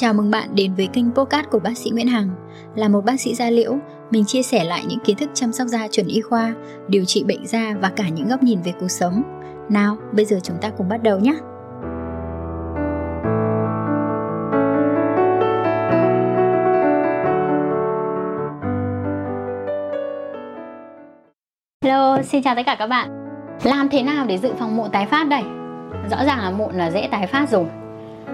Chào mừng bạn đến với kênh podcast của bác sĩ Nguyễn Hằng. Là một bác sĩ da liễu, mình chia sẻ lại những kiến thức chăm sóc da chuẩn y khoa, điều trị bệnh da và cả những góc nhìn về cuộc sống. Nào, bây giờ chúng ta cùng bắt đầu nhé. Hello, xin chào tất cả các bạn. Làm thế nào để dự phòng mụn tái phát đây? Rõ ràng là mụn là dễ tái phát rồi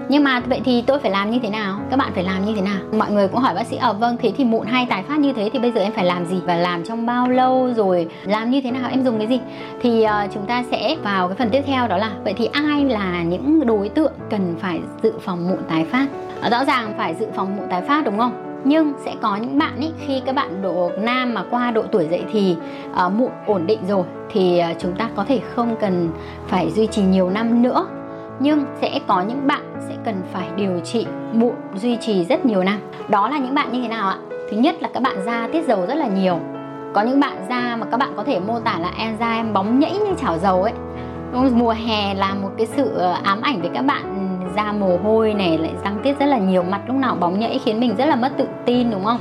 nhưng mà vậy thì tôi phải làm như thế nào? Các bạn phải làm như thế nào? Mọi người cũng hỏi bác sĩ ở ờ, vâng thế thì mụn hay tái phát như thế thì bây giờ em phải làm gì và làm trong bao lâu rồi? Làm như thế nào? Em dùng cái gì? Thì uh, chúng ta sẽ vào cái phần tiếp theo đó là vậy thì ai là những đối tượng cần phải dự phòng mụn tái phát? Ờ, rõ ràng phải dự phòng mụn tái phát đúng không? Nhưng sẽ có những bạn ý khi các bạn độ nam mà qua độ tuổi dậy thì uh, mụn ổn định rồi thì uh, chúng ta có thể không cần phải duy trì nhiều năm nữa nhưng sẽ có những bạn sẽ cần phải điều trị mụn duy trì rất nhiều năm. Đó là những bạn như thế nào ạ? Thứ nhất là các bạn da tiết dầu rất là nhiều. Có những bạn da mà các bạn có thể mô tả là em da em bóng nhẫy như chảo dầu ấy. Mùa hè là một cái sự ờ, ám ảnh với các bạn da mồ hôi này, lại răng tiết rất là nhiều, mặt lúc nào bóng nhẫy khiến mình rất là mất tự tin, đúng không?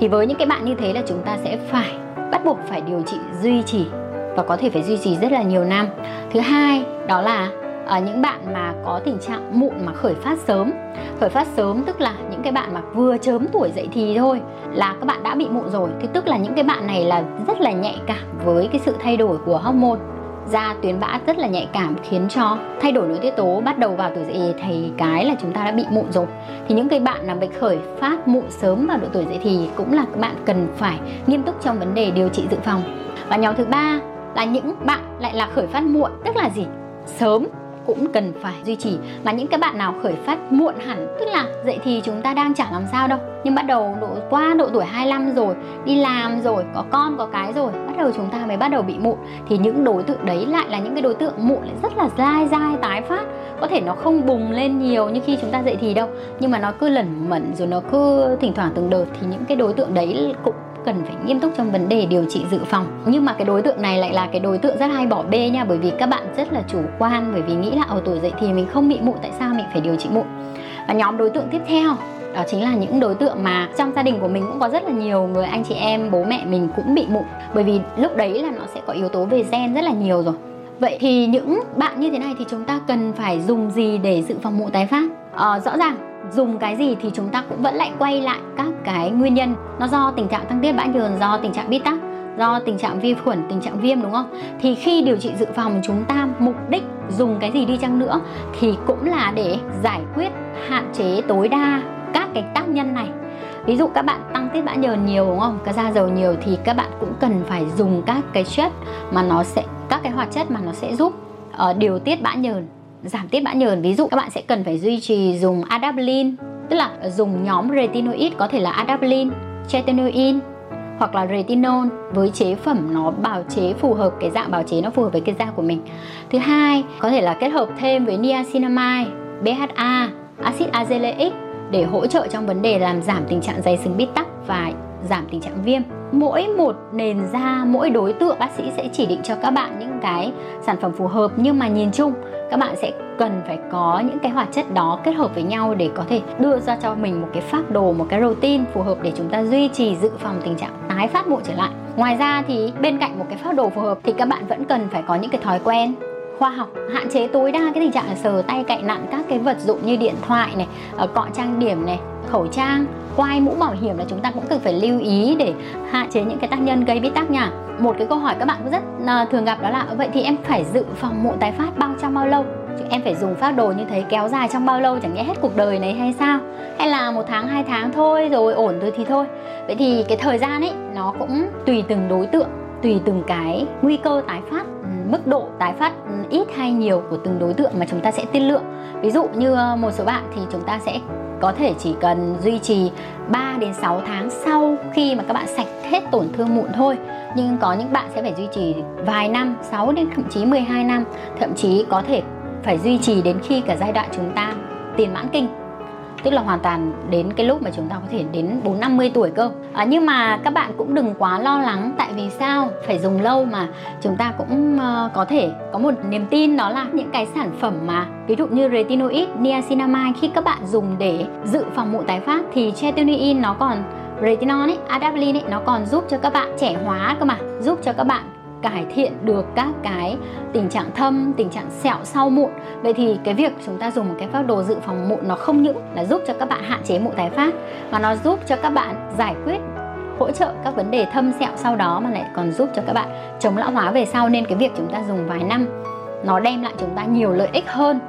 Thì với những cái bạn như thế là chúng ta sẽ phải bắt buộc phải điều trị, duy trì và có thể phải duy trì rất là nhiều năm. Thứ hai đó là à, những bạn mà có tình trạng mụn mà khởi phát sớm. Khởi phát sớm tức là những cái bạn mà vừa chớm tuổi dậy thì thôi là các bạn đã bị mụn rồi. Thì tức là những cái bạn này là rất là nhạy cảm với cái sự thay đổi của hormone. Da tuyến bã rất là nhạy cảm khiến cho thay đổi nội tiết tố bắt đầu vào tuổi dậy thì cái là chúng ta đã bị mụn rồi. Thì những cái bạn nào bệnh khởi phát mụn sớm vào độ tuổi dậy thì cũng là các bạn cần phải nghiêm túc trong vấn đề điều trị dự phòng. Và nhóm thứ ba là những bạn lại là khởi phát muộn tức là gì? Sớm cũng cần phải duy trì. Mà những cái bạn nào khởi phát muộn hẳn, tức là dậy thì chúng ta đang chẳng làm sao đâu. Nhưng bắt đầu độ qua độ tuổi 25 rồi, đi làm rồi, có con, có cái rồi, bắt đầu chúng ta mới bắt đầu bị mụn thì những đối tượng đấy lại là những cái đối tượng mụn lại rất là dai dai, tái phát. Có thể nó không bùng lên nhiều như khi chúng ta dậy thì đâu, nhưng mà nó cứ lẩn mẩn, rồi nó cứ thỉnh thoảng từng đợt. Thì những cái đối tượng đấy cũng cần phải nghiêm túc trong vấn đề điều trị dự phòng. Nhưng mà cái đối tượng này lại là cái đối tượng rất hay bỏ bê nha bởi vì các bạn rất là chủ quan bởi vì nghĩ là ở tuổi dậy thì mình không bị mụn tại sao mình phải điều trị mụn? Và nhóm đối tượng tiếp theo đó chính là những đối tượng mà trong gia đình của mình cũng có rất là nhiều người anh chị em bố mẹ mình cũng bị mụn. Bởi vì lúc đấy là nó sẽ có yếu tố về gen rất là nhiều rồi. Vậy thì những bạn như thế này thì chúng ta cần phải dùng gì để dự phòng mụn tái phát? À, rõ ràng dùng cái gì thì chúng ta cũng vẫn lại quay lại các cái nguyên nhân. Nó do tình trạng tăng tiết bã nhờn do tình trạng bít tắc do tình trạng vi khuẩn tình trạng viêm đúng không? Thì khi điều trị dự phòng chúng ta mục đích dùng cái gì đi chăng nữa thì cũng là để giải quyết hạn chế tối đa các cái tác nhân này. Ví dụ các bạn tăng tiết bã nhờn nhiều đúng không? Các da dầu nhiều thì các bạn cũng cần phải dùng các cái chất mà nó sẽ các cái hoạt chất mà nó sẽ giúp uh, điều tiết bã nhờn giảm tiết bã nhờn, ví dụ các bạn sẽ cần phải duy trì dùng adapalene tức là dùng nhóm retinoid có thể là adapalene tretinoin hoặc là retinol với chế phẩm nó bào chế phù hợp, cái dạng bào chế nó phù hợp với cái da của mình. Thứ hai, có thể là kết hợp thêm với niacinamide BHA axit azelaic để hỗ trợ trong vấn đề làm giảm tình trạng dày sừng bít tắc và giảm tình trạng viêm. Mỗi một nền da, mỗi đối tượng, bác sĩ sẽ chỉ định cho các bạn những cái sản phẩm phù hợp, nhưng mà nhìn chung các bạn sẽ cần phải có những cái hoạt chất đó kết hợp với nhau để có thể đưa ra cho mình một cái phác đồ, một cái routine phù hợp để chúng ta duy trì, dự phòng tình trạng tái phát mụn trở lại. Ngoài ra thì bên cạnh một cái phác đồ phù hợp thì các bạn vẫn cần phải có những cái thói quen khoa học, hạn chế tối đa cái tình trạng là sờ tay cậy nặng các cái vật dụng như điện thoại này ờ, cọ trang điểm này khẩu trang quai mũ bảo hiểm là chúng ta cũng cần phải lưu ý để hạn chế những cái tác nhân gây bít tắc nha. Một cái câu hỏi các bạn cũng rất uh, thường gặp đó là vậy thì em phải dự phòng mụn tái phát bao trong bao lâu? Em phải dùng phác đồ như thế kéo dài trong bao lâu chẳng nhẽ hết cuộc đời này hay sao? Hay là một tháng hai tháng thôi rồi ổn rồi thì thôi. Vậy thì cái thời gian ấy nó cũng tùy từng đối tượng tùy từng cái nguy cơ tái phát mức độ tái phát ít hay nhiều của từng đối tượng mà chúng ta sẽ tiên lượng. Ví dụ như ờ, một số bạn thì chúng ta sẽ có thể chỉ cần duy trì 3 đến 6 tháng sau khi mà các bạn sạch hết tổn thương mụn thôi. Nhưng có những bạn sẽ phải duy trì vài năm 6 đến thậm chí 12 năm. Thậm chí có thể phải duy trì đến khi cả giai đoạn chúng ta tiền mãn kinh tức là hoàn toàn đến cái lúc mà chúng ta có thể đến 4 50 tuổi cơ. À, nhưng mà các bạn cũng đừng quá lo lắng tại vì sao phải dùng lâu mà chúng ta cũng uh, có thể có một niềm tin đó là những cái sản phẩm mà ví dụ như retinoid, niacinamide khi các bạn dùng để dự phòng mụn tái phát thì tretinoin nó còn retinol ấy, adapalene ấy, nó còn giúp cho các bạn trẻ hóa cơ mà, giúp cho các bạn cải thiện được các cái tình trạng thâm, tình trạng sẹo sau mụn. Vậy thì cái việc chúng ta dùng một cái phác đồ dự phòng mụn nó không những là giúp cho các bạn hạn chế mụn tái phát mà nó giúp cho các bạn giải quyết hỗ trợ các vấn đề thâm sẹo sau đó mà lại còn giúp cho các bạn chống lão hóa về sau nên cái việc chúng ta dùng vài năm nó đem lại chúng ta nhiều lợi ích hơn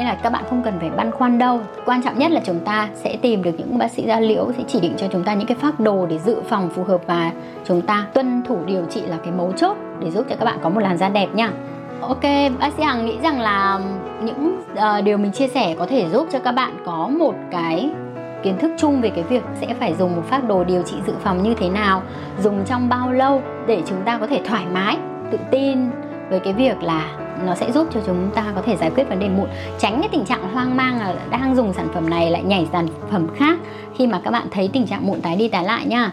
nên là các bạn không cần phải băn khoăn đâu. Quan trọng nhất là chúng ta sẽ tìm được những bác sĩ da liễu sẽ chỉ định cho chúng ta những cái phác đồ để dự phòng phù hợp và chúng ta tuân thủ điều trị là cái mấu chốt để giúp cho các bạn có một làn da đẹp nha. Ok, bác sĩ Hằng nghĩ rằng là những uh, điều mình chia sẻ có thể giúp cho các bạn có một cái kiến thức chung về cái việc sẽ phải dùng một phác đồ điều trị dự phòng như thế nào, dùng trong bao lâu để chúng ta có thể thoải mái, tự tin với cái việc là nó sẽ giúp cho chúng ta có thể giải quyết vấn đề mụn, tránh cái tình trạng hoang mang là đang dùng sản phẩm này lại nhảy sản phẩm khác khi mà các bạn thấy tình trạng mụn tái đi tái lại nha.